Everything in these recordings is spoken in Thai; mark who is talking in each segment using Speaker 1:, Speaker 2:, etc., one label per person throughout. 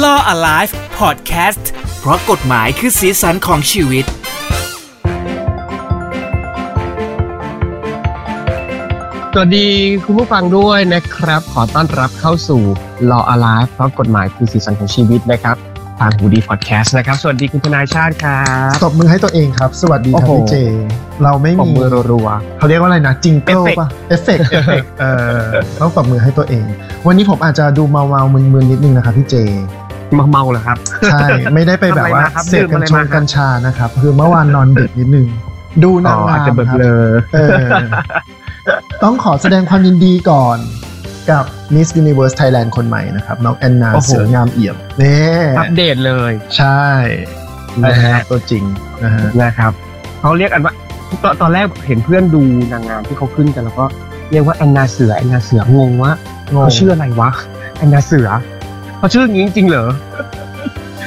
Speaker 1: Law Alive Podcast เพราะกฎหมายคือสีสันของชีวิต
Speaker 2: สวัสดีคุณผู้ฟังด้วยนะครับ ขอต้อนรับเข้าสู่ Law Alive เพราะกฎหมายคือสีสันของชีวิตนะครับ ทาง HUDI Podcast นะครับ สวัสดีคุณทนายชาติครับ
Speaker 3: ตบมือให้ตัวเองครับ สวัสดีครับ
Speaker 2: โอ้โห
Speaker 3: พี่เจ เราไม่
Speaker 2: ปรบ
Speaker 3: มี
Speaker 2: มือรัว
Speaker 3: เขาเรียกว่าอะไรนะจิงเกิล
Speaker 2: Effect
Speaker 3: ป่ะ effect effect เอ่อต้องตบมือให้ตัวเอง วันนี้ผมอาจจะดูเมาเมาๆมึนๆนิดนึงนะครับพี่เจ
Speaker 2: ๆมาเมาเหรอครับ
Speaker 3: ใช่ ไม่ได้ไปแบบว่า
Speaker 2: ทำอะไรมาครับ
Speaker 3: เสพกัญ
Speaker 2: ดื่
Speaker 3: ช
Speaker 2: มอะไร
Speaker 3: ง
Speaker 2: มาครับ
Speaker 3: กัญชานะครับ คือเมื่อวานนอนดึกนิดนึง ดู
Speaker 2: อ๋
Speaker 3: นาง
Speaker 2: ออาจ
Speaker 3: งาม
Speaker 2: จะเบ
Speaker 3: ครับ
Speaker 2: ลอ
Speaker 3: เออต้องขอแสดงความยินดีก่อน กับ Miss Universe Thailand คนใหม่นะครับ น้องแอนนา
Speaker 2: โอ้โห
Speaker 3: เสืองามเอี่ยมนี่
Speaker 2: อัปเดตเลย
Speaker 3: ใช่
Speaker 2: นะ
Speaker 3: นะ
Speaker 2: ฮะ
Speaker 3: ฮะตัวจริงนะฮะ
Speaker 2: นะครับเขาเรียกอันว่าตอนตอนแรกเห็นเพื่อนดูนางงามที่เขาขึ้นกันแล้วก็เรียกว่าแอนนาเสือแอนนาเสืองงว่า
Speaker 3: งง
Speaker 2: เขาชื่ออะไรวะแอนนาเสือเขาชื่ออย่างนี้จริงๆเหรอ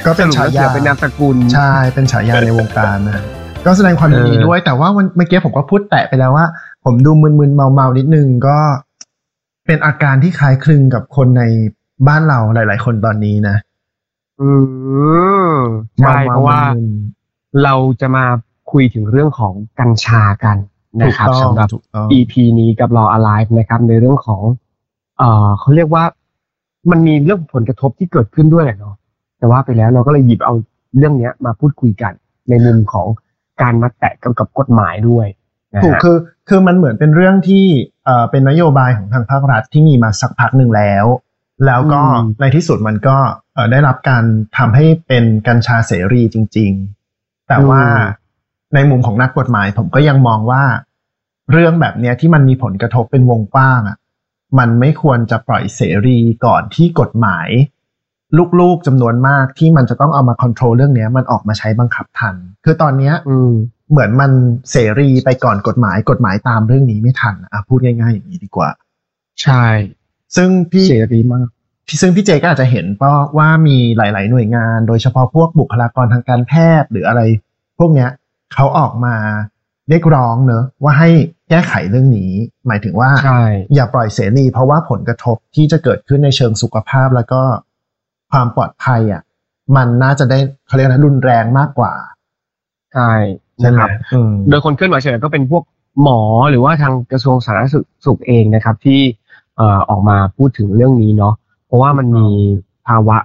Speaker 3: ก็เป็น
Speaker 2: สรุป
Speaker 3: ฉา
Speaker 2: แล้วเสื
Speaker 3: ยา
Speaker 2: อเป็นนามสกุล
Speaker 3: ใช่เป็นฉายาในวงการนะก็แสดงความยินดี
Speaker 2: เออ
Speaker 3: ด้วยแต่ว่าวันเมื่อกี้ผมก็พูดแตะไปแล้วว่า ผมดูมึนๆเมาๆนิดนึงก็ เป็นอาการที่คล้ายคลึงกับคนในบ้านเราหลาย ๆ คนตอนนี้นะ
Speaker 2: อืมใช่
Speaker 3: เมาๆ
Speaker 2: เพราะว่า
Speaker 3: มึน
Speaker 2: เราจะมาคุยถึงเรื่องของกัญชากัน
Speaker 3: ๆ
Speaker 2: นะ
Speaker 3: ถูก
Speaker 2: ครับ
Speaker 3: ต้อง
Speaker 2: สำหรับ
Speaker 3: ถูกต้อง
Speaker 2: EP นี้กับ Law Alive นะครับ ในเรื่องของ เอ่อเขาเรียกว่า มันมีเรื่องผลกระทบที่เกิดขึ้นด้วยแหละเนาะแต่ว่าไปแล้วเราก็เลยหยิบเอาเรื่องเนี้ยมาพูดคุยกัน ในมุมของการมาแตะเกี่ยวกับกฎหมายด้วยนะ
Speaker 3: ถูก
Speaker 2: ฮะ
Speaker 3: คือ คือมันเหมือนเป็นเรื่องที่เอ่อเป็นนโยบายของทางภาครัฐที่มีมาสักพักหนึ่งแล้ว แล้วก็ในที่สุดมันก็เอ่อได้รับการทำให้เป็นกัญชาเสรีจริง ๆ แต่ว่าในมุมของนักกฎหมาย ผมก็ยังมองว่า เรื่องแบบเนี้ยที่มันมีผลกระทบเป็นวงกว้างอะ มันไม่ควรจะปล่อยเสรีก่อนที่กฎหมาย ลูกๆจำนวนมากที่มันจะต้องเอามาคอนโทรลเรื่องเนี้ยมันออกมาใช้บังคับทัน คือตอนเนี้ย
Speaker 2: อืม
Speaker 3: เหมือนมันเสรีไปก่อนกฎหมายกฎหมายตามเรื่องนี้ไม่ทันอะพูดง่ายๆอย่างนี้ดีกว่า
Speaker 2: ใช่
Speaker 3: ซึ่งพี่
Speaker 2: เสรีมาก
Speaker 3: พี่ซึ่งพี่เจก็อาจจะเห็นเพราะว่ามีหลาย ๆ หน่วยงาน โดยเฉพาะพวกบุคลากรทางการแพทย์หรืออะไร พวกเนี้ยเขาออกมาเรียกร้องเนอะว่าให้แก้ไขเรื่องนี้ หมายถึงว่า
Speaker 2: ใช่
Speaker 3: อย่าปล่อยเสรี เพราะว่าผลกระทบที่จะเกิดขึ้นในเชิงสุขภาพแล้วก็ความปลอดภัยอะ มันน่าจะได้เขาเรียกนะรุนแรงมากกว่า
Speaker 2: ใช่
Speaker 3: ใช่ไหม
Speaker 2: นะครับ
Speaker 3: อืม
Speaker 2: โดยคนเคลื่อนไหวส่วนใหญ่ก็เป็นพวกหมอหรือว่าทางกระทรวงสาธารณสุขสุขเองนะครับ ที่เอ่อออกมาพูดถึงเรื่องนี้เนาะเพราะว่ามันมีภาวะ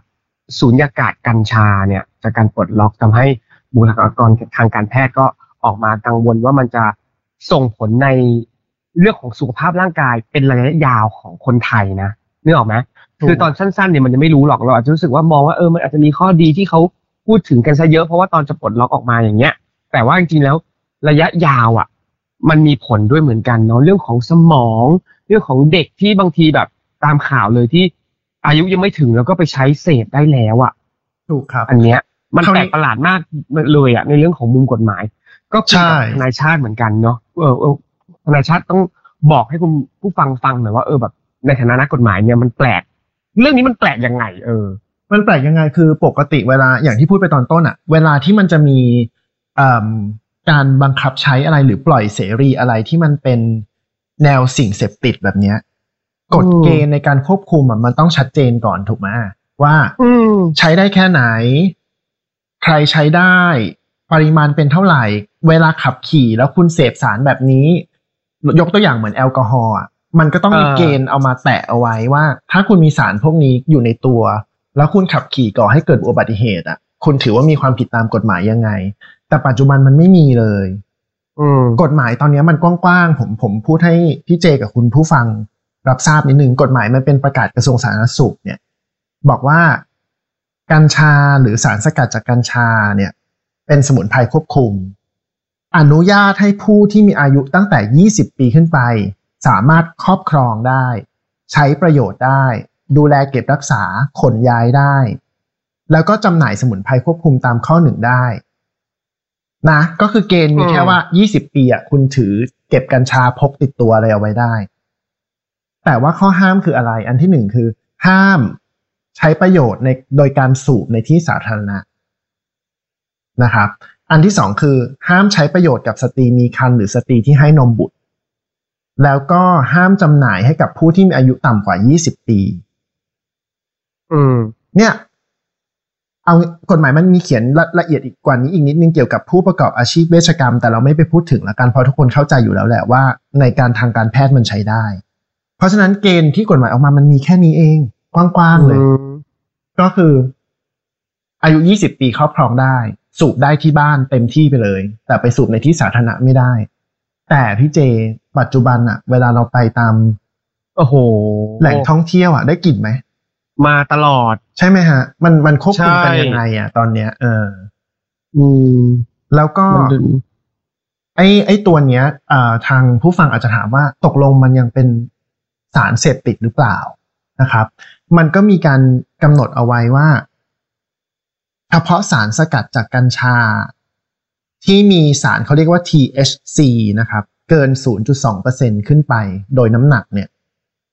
Speaker 2: สูญญากาศกัญชาเนี่ยจากการปลดล็อกทำให้บุคลากรทางการแพทย์ก็ออกมากังวลว่ามันจะส่งผลในเรื่องของสุขภาพร่างกายเป็นระยะยาวของคนไทยนะนึกออกไหม
Speaker 3: ถูก
Speaker 2: คือตอนสั้นๆเนี่ยมันจะไม่รู้หรอกเราอาจจะรู้สึกว่ามองว่าเออมันอาจจะมีข้อดีที่เขาพูดถึงกันซะเยอะเพราะว่าตอนจะปลดล็อกออกมาอย่างเงี้ย แต่ว่าจริงๆแล้วระยะยาวอะ มันมีผลด้วยเหมือนกันเนาะเรื่องของสมอง เรื่องของเด็กที่บางทีแบบตามข่าวเลยที่อายุยังไม่ถึงแล้วก็ไปใช้เสพได้แล้วอะ
Speaker 3: ถูกครับ
Speaker 2: อันเนี้ย มัน
Speaker 3: คราว
Speaker 2: แป
Speaker 3: นี้
Speaker 2: ลกประหลาดมากเลยอะในเรื่องของมุมกฎหมาย ก็คุย
Speaker 3: ใช่
Speaker 2: กับทนายชาติเหมือนกันเนาะเออเออทนายชาติต้องบอกให้คุณผู้ฟังฟังหน่อยว่าเออแบบ ในฐานะนักกฎหมายเนี่ยมันแปลก เรื่องนี้มันแปลกยังไง เออ
Speaker 3: มันแปลกยังไงคือปกติเวลาอย่างที่พูดไปตอนต้นอะเวลาที่มันจะมีเอิ่ม การบังคับใช้อะไรหรือปล่อยเสรีอะไรที่มันเป็นแนวสิ่งเสพติดแบบเนี้ยกฎ
Speaker 2: อืม
Speaker 3: เกณฑ์ในการควบคุมอะมันต้องชัดเจนก่อนถูกไหมว่า
Speaker 2: อืม
Speaker 3: ใช้ได้แค่ไหน ใครใช้ได้ ปริมาณเป็นเท่าไหร่ เวลาขับขี่แล้วคุณเสพสารแบบนี้ ยกตัวอย่างเหมือนแอลกอฮอล์อะมันก็ต้องมี
Speaker 2: เออ
Speaker 3: เกณฑ์เอามาแตะเอาไว้ว่า ถ้าคุณมีสารพวกนี้อยู่ในตัว แล้วคุณขับขี่ก่อให้เกิดอุบัติเหตุอะ คุณถือว่ามีความผิดตามกฎหมายยังไง แต่ปัจจุบันมันไม่มีเลย
Speaker 2: อืม
Speaker 3: กฎหมายตอนนี้มันกว้างๆผมผมพูดให้พี่เจกับคุณผู้ฟังรับทราบนิดนึงกฎหมายมันเป็นประกาศกระทรวงสาธารณสุขเนี่ย บอกว่ากัญชาหรือสารสกัดจากกัญชาเนี่ย เป็นสมุนไพรควบคุม อนุญาตให้ผู้ที่มีอายุตั้งแต่ 20 ปีขึ้นไป สามารถครอบครองได้ ใช้ประโยชน์ได้ ดูแลเก็บรักษาขนย้ายได้ แล้วก็จำหน่ายสมุนไพรควบคุมตามข้อหนึ่งได้ นะ ก็คือเกณฑ์มีแค่
Speaker 2: อืม
Speaker 3: ว่า 20 ปีอะคุณถือเก็บกัญชาพกติดตัวอะไรเอาไว้ได้ แต่ว่าข้อห้ามคืออะไร อันที่หนึ่งคือ ห้ามใช้ประโยชน์ในโดยการสูบในที่สาธารณะนะครับ อันที่สองคือ ห้ามใช้ประโยชน์กับสตรีมีครรภ์หรือสตรีที่ให้นมบุตร แล้วก็ห้ามจำหน่ายให้กับผู้ที่มีอายุต่ำกว่า 20 ปี
Speaker 2: อืม
Speaker 3: เนี่ย เอากฎหมายมันมีเขียนละละเอียดอีกกว่านี้อีกนิดนึงเกี่ยวกับผู้ประกอบอาชีพเวชกรรม แต่เราไม่ไปพูดถึงละกันเพราะทุกคนเข้าใจอยู่แล้วแหละว่า ในการทางการแพทย์มันใช้ได้ เพราะฉะนั้นเกณฑ์ที่กฎหมายออกมามันมีแค่นี้เอง กว้างๆเลย ก็คือ อายุ 20 ปีครอบครองได้ สูบได้ที่บ้านเต็มที่ไปเลย แต่ไปสูบในที่สาธารณะไม่ได้ แต่พี่เจ ปัจจุบันอะเวลาเราไปตาม
Speaker 2: โอ้โห
Speaker 3: แหล่งท่องเที่ยวอะได้กลิ่นไหม
Speaker 2: มาตลอด
Speaker 3: ใช่ไหมฮะ มันมันควบคุมกัน
Speaker 2: ใช่
Speaker 3: ยังไงอะตอนเนี้ย เออ
Speaker 2: อืม
Speaker 3: แล้วก็
Speaker 2: มันดู
Speaker 3: ไอ้ไอ้ตัวเนี้ยอ่าทางผู้ฟังอาจจะถามว่าตกลงมันยังเป็นสารเสพติดหรือเปล่านะครับ มันก็มีการกำหนดเอาไว้ว่า เฉพาะสารสกัดจากกัญชา ที่มีสารเขาเรียกว่า THC นะครับ เกิน 0.2%ขึ้นไป โดยน้ำหนักเนี่ย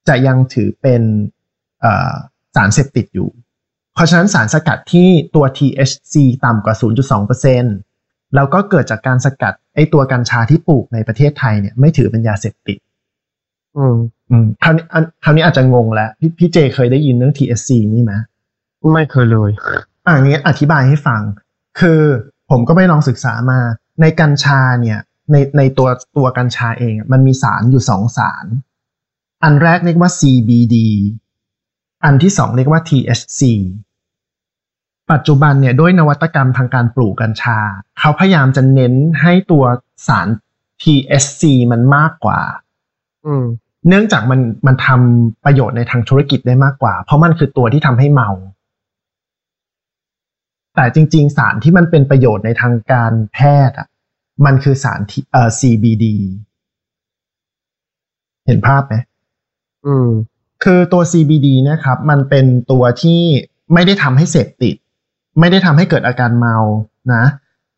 Speaker 3: จะยังถือเป็นเอ่อสารเสพติดอยู่ เพราะฉะนั้นสารสกัดที่ตัว THC ต่ำกว่า 0.2%แล้วก็เกิดจากการสกัดไอตัวกัญชาที่ปลูกในประเทศไทยเนี่ยไม่ถือเป็นยาเสพติด
Speaker 2: อืม
Speaker 3: อืมคราวนี้อันคราวนี้อาจจะงงแล้วพี่พี่เจเคยได้ยินเรื่อง THC นี่ไหม
Speaker 2: ไม่เคยเลย
Speaker 3: อ่างี้อธิบายให้ฟัง คือผมก็ไปลองศึกษามาในกัญชาเนี่ยในในตัวตัวกัญชาเองอะมันมีสารอยู่สองสาร อันแรกเรียกว่า CBD อันที่สองเรียกว่า THC ปัจจุบันเนี่ยด้วยนวัตกรรมทางการปลูกกัญชา เขาพยายามจะเน้นให้ตัวสาร THC มันมากกว่า
Speaker 2: อืม
Speaker 3: เนื่องจากมันมันทำประโยชน์ในทางธุรกิจได้มากกว่า เพราะมันคือตัวที่ทำให้เมา แต่จริง ๆ สารที่มันเป็นประโยชน์ในทางการแพทย์อะมันคือสารที่เอ่อ CBD เห็นภาพไหม
Speaker 2: อืม
Speaker 3: คือตัว CBD เนะครับมันเป็นตัวที่ไม่ได้ทำให้เสพติด ไม่ได้ทำให้เกิดอาการเมานะ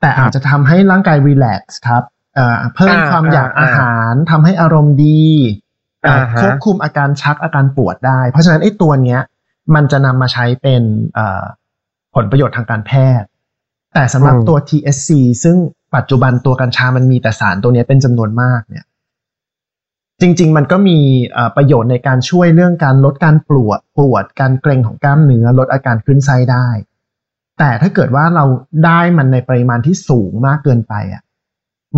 Speaker 3: แต่อาจจะทำให้ร่างกายรีแลกซ์ครับเอ่อเพิ่ม
Speaker 2: อ่า
Speaker 3: ความอยาก
Speaker 2: อ่า
Speaker 3: อาหารทำให้อารมณ์ดีเอ่อ
Speaker 2: อ่าฮะ
Speaker 3: ควบคุมอาการชักอาการปวดได้ เพราะฉะนั้นไอ้ตัวเนี้ย มันจะนำมาใช้เป็นเอ่อผลประโยชน์ทางการแพทย์ แต่สำหรับตัว TSC ซึ่งปัจจุบันตัวกัญชามันมีแต่สารตัวเนี้ยเป็นจำนวนมากเนี่ย จริง ๆ มันก็มีเอ่อประโยชน์ในการช่วยเรื่องการลดการปวดปวด การเกร็งของกล้ามเนื้อลดอาการคลื่นไส้ได้ แต่ถ้าเกิดว่าเราได้มันในปริมาณที่สูงมากเกินไปอะ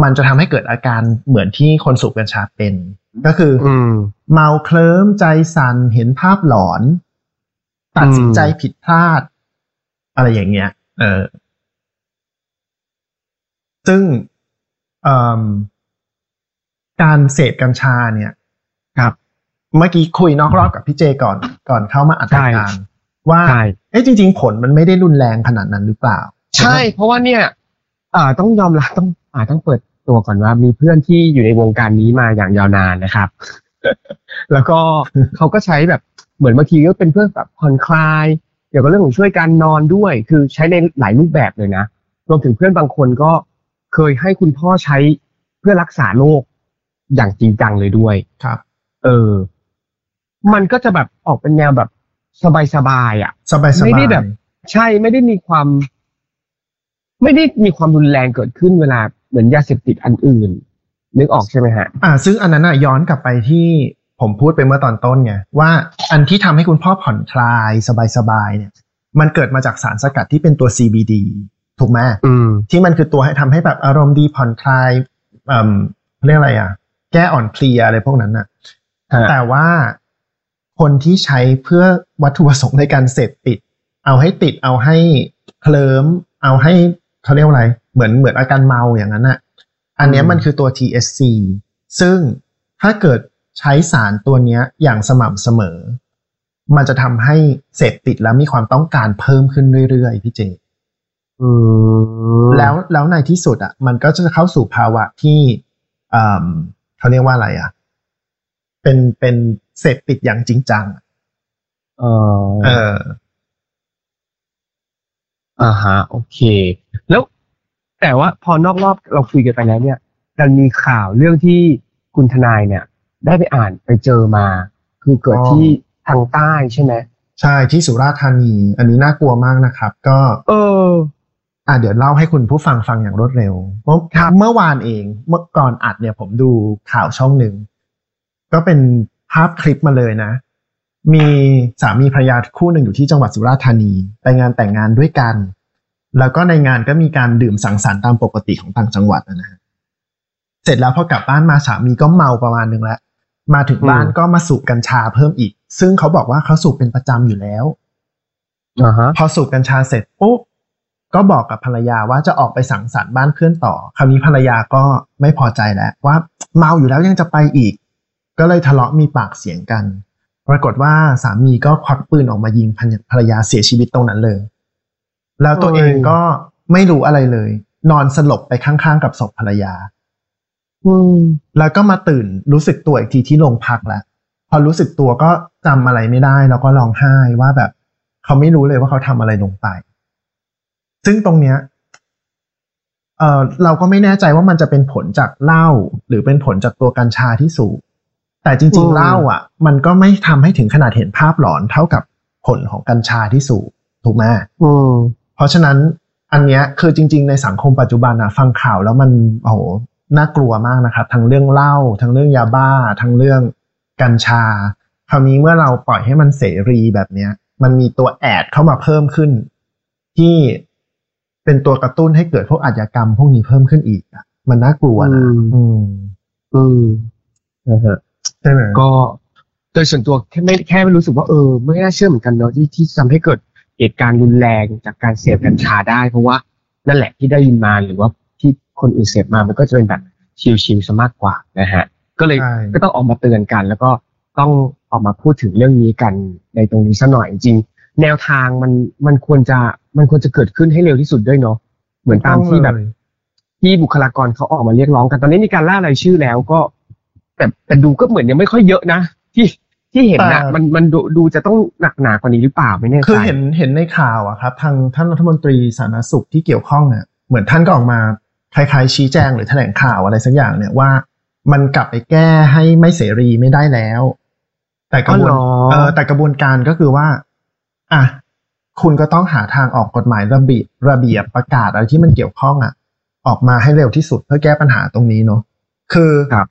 Speaker 3: มันจะทำให้เกิดอาการเหมือนที่คนสูบกัญชาเป็น ก็คืออ
Speaker 2: อืม
Speaker 3: เมาเคลิ้มใจสั่นเห็นภาพหลอน ตัดสินใจผิดพลาด อะไรอย่างเงี้ย เออซึ่งเอิ่ม การเสพกัญชาเนี่ย
Speaker 2: ครับ
Speaker 3: เมื่อกี้คุยนอกรอบกับพี่เจก่อนก่อนเข้ามาอัดรายการว่า
Speaker 2: ใช่
Speaker 3: เอ๊ะจริง ๆ ผลมันไม่ได้รุนแรงขนาดนั้นหรือเปล่า
Speaker 2: ใช่ เพราะว่าเนี่ยอ่าต้องยอมรับต้องอ่าต้องเปิดตัวก่อนว่ามีเพื่อนที่อยู่ในวงการนี้มาอย่างยาวนานนะครับ แล้วก็เขาก็ใช้แบบเหมือนบางทีก็เป็นเพื่อแบบผ่อนคลายเกี่ยวกับเรื่องของช่วยการนอนด้วย คือใช้ในหลายรูปแบบเลยนะรวมถึงเพื่อนบางคนก็เคยให้คุณพ่อใช้เพื่อรักษาโรค อย่างจริงจังเลยด้วย
Speaker 3: ครับ
Speaker 2: เออ มันก็จะแบบออกเป็นแนวแบบสบายๆอะ
Speaker 3: สบายๆ
Speaker 2: ไม่ได้แบบ ใช่ไม่ได้มีความ ไม่ได้มีความรุนแรงเกิดขึ้นเวลาเหมือนยาเสพติดอันอื่น นึกออกใช่ไหมฮะ
Speaker 3: อ่า ซึ่งอันนั้นน่ะย้อนกลับไปที่ผมพูดไปเมื่อตอนต้นไงว่าอันที่ทำให้คุณพ่อผ่อนคลายสบายๆเนี่ย มันเกิดมาจากสารสกัดที่เป็นตัว CBD ถูกไหม
Speaker 2: อืม
Speaker 3: ที่มันคือตัวให้ทำให้แบบอารมณ์ดีผ่อนคลายเอ่อเรียกอะไรอะ แก้อ่อนเพลียอะไรพวกนั้นน่ะ
Speaker 2: ฮะ
Speaker 3: แต่ว่าคนที่ใช้เพื่อวัตถุประสงค์ในการเสพติด เอาให้ติดเอาให้เคลิ้มเอาให้เขาเรียกว่าอะไร เหมือนเหมือนอาการเมาอย่างนั้นน่ะ อันเนี้ยมันคือตัว TSC ซึ่งถ้าเกิดใช้สารตัวเนี้ยอย่างสม่ำเสมอ มันจะทำให้เสพติดแล้วมีความต้องการเพิ่มขึ้นเรื่อยๆพี่เจ
Speaker 2: อืม
Speaker 3: แล้วแล้วในที่สุดอะ มันก็จะเข้าสู่ภาวะที่ เอ่อเขาเรียกว่าอะไรอะ เป็นเป็นเสพติดอย่างจริงจัง
Speaker 2: เออ
Speaker 3: เออ
Speaker 2: อ่าฮะ โอเค แล้วแต่ว่าพอนอกรอบเราคุยกันไปแล้วเนี่ยมันมีข่าวเรื่องที่คุณทนายเนี่ย ได้ไปอ่านไปเจอมา คือเกิด
Speaker 3: อ๋อ
Speaker 2: ที่ทางใต้ใช่ไหม
Speaker 3: ใช่ที่สุราษฎร์ธานี อันนี้น่ากลัวมากนะครับ ก็
Speaker 2: เออ
Speaker 3: อะเดี๋ยวเล่าให้คุณผู้ฟังฟังอย่างรวดเร็วเมื่อ
Speaker 2: ครับ
Speaker 3: เมื่อวานเองเมื่อก่อนอัดเนี่ยผมดูข่าวช่องหนึ่งก็เป็นภาพคลิปมาเลยนะ มีสามีภรรยาคู่หนึ่งอยู่ที่จังหวัดสุราษฎร์ธานีไปงานแต่งงานด้วยกัน แล้วก็ในงานก็มีการดื่มสังสรรค์ตามปกติของต่างจังหวัดนะฮะเสร็จแล้วพอกลับบ้านมาสามีก็เมาประมาณนึงแล้วมาถึงบ้านก็มาสูบกัญชาเพิ่มอีก ซึ่งเขาบอกว่าเขาสูบเป็นประจำอยู่แล้ว
Speaker 2: อ่าฮะ
Speaker 3: พอสูบกัญชาเสร็จปุ๊บ ก็บอกกับภรรยาว่าจะออกไปสังสรรค์บ้านเพื่อนต่อ คราวนี้ภรรยาก็ไม่พอใจแล้วว่าเมาอยู่แล้วยังจะไปอีก ก็เลยทะเลาะมีปากเสียงกัน ปรากฏว่าสามีก็ควักปืนออกมายิงภรรยาเสียชีวิตตรงนั้นเลย แล้วตัวเองก็ไม่รู้อะไรเลย นอนสลบไปข้างๆกับศพภรรยาแล้วก็มาตื่นรู้สึกตัวอีกทีที่โรงพักแล้วพอรู้สึกตัวก็จำอะไรไม่ได้ แล้วก็ร้องไห้ว่าแบบ เขาไม่รู้เลยว่าเขาทำอะไรลงไป ซึ่งตรงเนี้ยเออเราก็ไม่แน่ใจว่ามันจะเป็นผลจากเหล้าหรือเป็นผลจากตัวกัญชาที่สูบแต่จริง ๆเหล้าอะ มันก็ไม่ทำให้ถึงขนาดเห็นภาพหลอนเท่ากับผลของกัญชาที่สูบถูกไหม
Speaker 2: อืม
Speaker 3: เพราะฉะนั้นอันเนี้ยคือจริง ๆ ในสังคมปัจจุบันอะฟังข่าวแล้วมันโอ้โหน่ากลัวมากนะครับ ทั้งเรื่องเหล้าทั้งเรื่องยาบ้า ทั้งเรื่องกัญชา คราวนี้เมื่อเราปล่อยให้มันเสรีแบบเนี้ย มันมีตัวแอดเข้ามาเพิ่มขึ้น ที่ เป็นตัวกระตุ้นให้เกิดพวกอาชญากรรมพวกนี้เพิ่มขึ้นอีกอะมันน่ากลัวนะ
Speaker 2: อืม
Speaker 3: อืม
Speaker 2: อืมนะฮะ
Speaker 3: ใช่ไหม
Speaker 2: ก็โดยส่วนตัวแค่ไม่แค่ไม่รู้สึกว่าเออ ไม่น่าเชื่อเหมือนกันเนาะที่ที่ทำให้เกิดเหตุการณ์รุนแรงจากการเสพกัญชาได้ เพราะว่านั่นแหละที่ได้ยินมาหรือว่าที่คนอื่นเสพมามันก็จะเป็นแบบชิลๆซะมากกว่านะฮะ ก็เลย
Speaker 3: ใช่
Speaker 2: ก็ต้องออกมาเตือนกัน แล้วก็ต้องออกมาพูดถึงเรื่องนี้กันในตรงนี้ซะหน่อยจริงๆ แนวทางมันมันควรจะมันควรจะเกิดขึ้นให้เร็วที่สุดด้วยเนาะเหมือนตามที่แบบ
Speaker 3: ต้องเลย
Speaker 2: ที่บุคลากรเขาออกมาเรียกร้องกันตอนนี้มีการล่ารายชื่อแล้วก็ แต่แต่ดูก็เหมือนยังไม่ค่อยเยอะนะที่ที่เห็นนะ
Speaker 3: แต่
Speaker 2: มันมันดูดูจะต้องหนักหนากว่านี้หรือเปล่าไม่แน่ใจ
Speaker 3: คือเห็นเห็นในข่าวอะครับ ทางท่านรัฐมนตรีสาธารณสุขที่เกี่ยวข้องเนี่ยเหมือนท่านก็ออกมาคล้ายๆ ชี้แจงหรือแถลงข่าวอะไรสักอย่างเนี่ยว่า มันกลับไปแก้ให้ไม่เสรีไม่ได้แล้ว แต่กระบวน
Speaker 2: อ๋อเหรอ
Speaker 3: เออแต่กระบวนการก็คือว่า อะคุณก็ต้องหาทางออกกฎหมายระเบียบระเบียบประกาศอะไรที่มันเกี่ยวข้องอะออกมาให้เร็วที่สุดเพื่อแก้ปัญหาตรงนี้เนาะคือ
Speaker 2: ครับ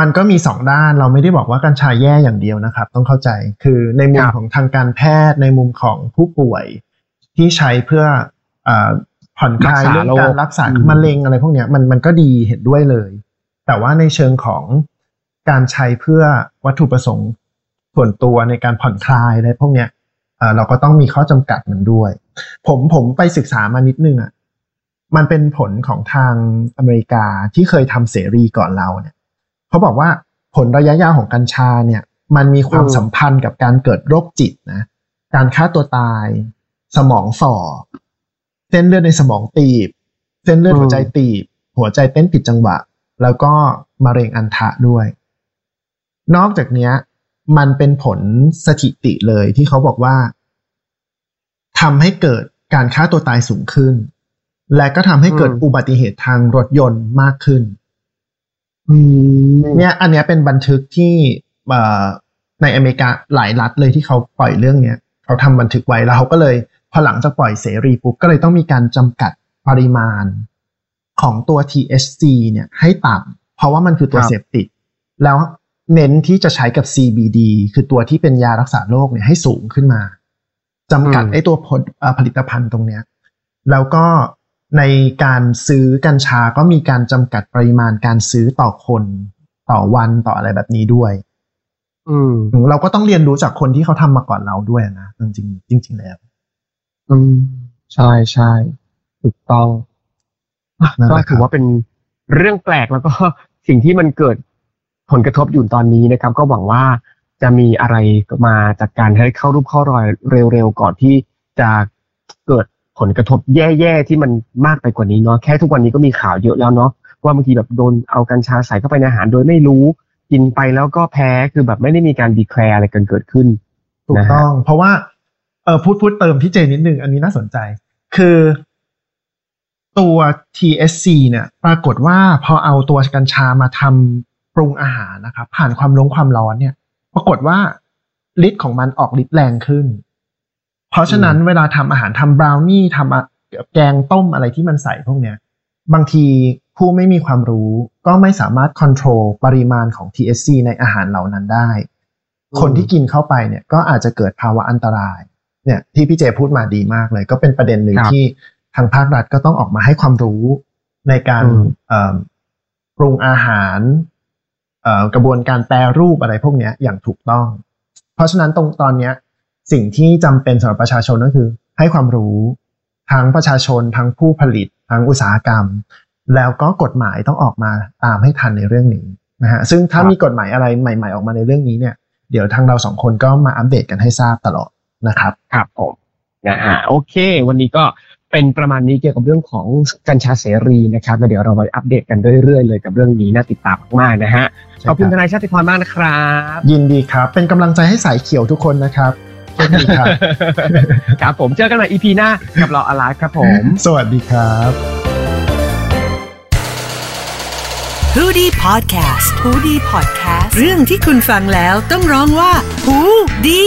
Speaker 3: มันก็มีสองด้านเราไม่ได้บอกว่ากัญชาแย่อย่างเดียวนะครับ ต้องเข้าใจคือในมุม
Speaker 2: ครับ
Speaker 3: ของทางการแพทย์ในมุมของผู้ป่วย ที่ใช้เพื่ออาผ่อนคลาย
Speaker 2: รักษา
Speaker 3: เรื่อง
Speaker 2: โรค
Speaker 3: การรักษา
Speaker 2: อืม
Speaker 3: มะเร็งอะไรพวกเนี้ยมันมันก็ดีเห็นด้วยเลย แต่ว่าในเชิงของการใช้เพื่อวัตถุประสงค์ส่วนตัวในการผ่อนคลายอะไรพวกเนี้ย เราก็ต้องมีข้อจำกัดมันด้วย ผมผมไปศึกษามานิดนึงอะมันเป็นผลของทางอเมริกาที่เคยทำเสรีก่อนเราเนี่ยเขาบอกว่าผลระยะยาวของกัญชาเนี่ย มันมีความ
Speaker 2: อืม
Speaker 3: สัมพันธ์กับการเกิดโรคจิตนะ การฆ่าตัวตาย สมองฝ่อเส้นเลือดในสมองตีบ เส้นเลือดหัวใจตีบ หัวใจเต้นผิดจังหวะ แล้วก็มะเร็งอันทะด้วย นอกจากเนี้ย มันเป็นผลสถิติเลยที่เขาบอกว่าทำให้เกิดการฆ่าตัวตายสูงขึ้น และก็ทำให้เกิด
Speaker 2: อืม
Speaker 3: อุบัติเหตุทางรถยนต์มากขึ้น
Speaker 2: อืม
Speaker 3: เนี่ยอันเนี้ยเป็นบันทึกที่เอ่อในอเมริกาหลายรัฐเลยที่เขาปล่อยเรื่องเนี้ยเขาทำบันทึกไว้แล้วเขาก็เลยพอหลังจากปล่อยเสรีปุ๊บก็เลยต้องมีการจำกัดปริมาณของตัว THC เนี่ยให้ต่ำเพราะว่ามันคือตัว
Speaker 2: ครับ
Speaker 3: เสพติด แล้ว เน้นที่จะใช้กับ CBD คือตัวที่เป็นยารักษาโรคเนี่ยให้สูงขึ้นมาจำกัดไอ้ตัวผลเอ่อผลิตภัณฑ์ตรงเนี้ยแล้วก็ในการซื้อกัญชาก็มีการจำกัดปริมาณการซื้อต่อคนต่อวันต่ออะไรแบบนี้ด้วย
Speaker 2: อืม
Speaker 3: อืมเราก็ต้องเรียนรู้จากคนที่เขาทำมาก่อนเราด้วยนะจริงๆจริงๆแล้ว
Speaker 2: อืมใช่ใช่ถูกต้องอะ
Speaker 3: นั่นแห
Speaker 2: ก็
Speaker 3: ละครับ
Speaker 2: ถือว่าเป็นเรื่องแปลกแล้วก็สิ่งที่มันเกิด ผลกระทบอยู่ตอนนี้นะครับ ก็หวังว่าจะมีอะไรมาจากการให้เข้ารูปเข้ารอยเร็วๆก่อนที่จะเกิดผลกระทบแย่ๆที่มันมากไปกว่านี้เนาะแค่ทุกวันนี้ก็มีข่าวเยอะแล้วเนาะว่าบางทีแบบโดนเอากัญชาใส่เข้าไปในอาหารโดยไม่รู้กินไปแล้วก็แพ้คือแบบไม่ได้มีการดีแคลร์อะไรกันเกิดขึ้น
Speaker 3: ถูก
Speaker 2: นะฮะ
Speaker 3: ต้อง เพราะว่าเออพูดพูดเติมพี่เจนิดนึงอันนี้น่าสนใจ คือตัว TSC เนี่ย ปรากฏว่าพอเอาตัวกัญชามาทำ ปรุงอาหารนะครับผ่านความร้อนความร้อนเนี่ย ปรากฏว่าฤทธิ์ของมันออกฤทธิ์แรงขึ้น เพราะฉะนั้นเวลาทำอาหารทำบราวนี่ทำอะแกงต้มอะไรที่มันใส่พวกเนี้ย บางทีผู้ไม่มีความรู้ก็ไม่สามารถควบคุมปริมาณของ TSC ในอาหารเหล่านั้นได้ คนที่กินเข้าไปเนี่ยก็อาจจะเกิดภาวะอันตราย เนี่ยที่พี่เจพูดมาดีมากเลย ก็เป็นประเด็นหนึ่ง
Speaker 2: ครับ
Speaker 3: ที่ทางภาครัฐก็ต้องออกมาให้ความรู้ในการ
Speaker 2: อืม
Speaker 3: เอิ่มปรุงอาหารเอ่อ กระบวนการแปรรูปอะไรพวกเนี้ยอย่างถูกต้อง เพราะฉะนั้นตรงตอนเนี้ยสิ่งที่จำเป็นสำหรับประชาชนก็คือ ให้ความรู้ทั้งประชาชนทั้งผู้ผลิตทั้งอุตสาหกรรม แล้วก็กฎหมายต้องออกมาตามให้ทันในเรื่องนี้นะฮะซึ่งถ้า
Speaker 2: ครับ
Speaker 3: มีกฎหมายอะไรใหม่ ๆ ออกมาในเรื่องนี้เนี่ยเดี๋ยวทางเราสองคนก็มาอัปเดตกันให้ทราบตลอดนะครับ
Speaker 2: ครับผมนะฮะโอเค วันนี้ก็ เป็นประมาณนี้เกี่ยวกับเรื่องของกัญชาเสรีนะครับแล้วเดี๋ยวเราไปอัปเดตกันเรื่อยๆเลยกับเรื่องนี้น่าติดตามมากๆนะฮะ
Speaker 3: ใช่
Speaker 2: ขอบคุณ
Speaker 3: ครับ
Speaker 2: ทนายชาติพรมากนะครับ
Speaker 3: ยินดีครับ เป็นกำลังใจให้สายเขียวทุกคนนะครับโชคดีครับ
Speaker 2: ครับผมเจอกันใหม่ EP หน้ากับเราอ l i v e ครับผม
Speaker 3: สวัสดีครับ
Speaker 4: h o ดี้พอดแคสต์ฮูดี้พอดแคสต์เรื่องที่คุณฟังแล้วต้องร้องว่าหูดี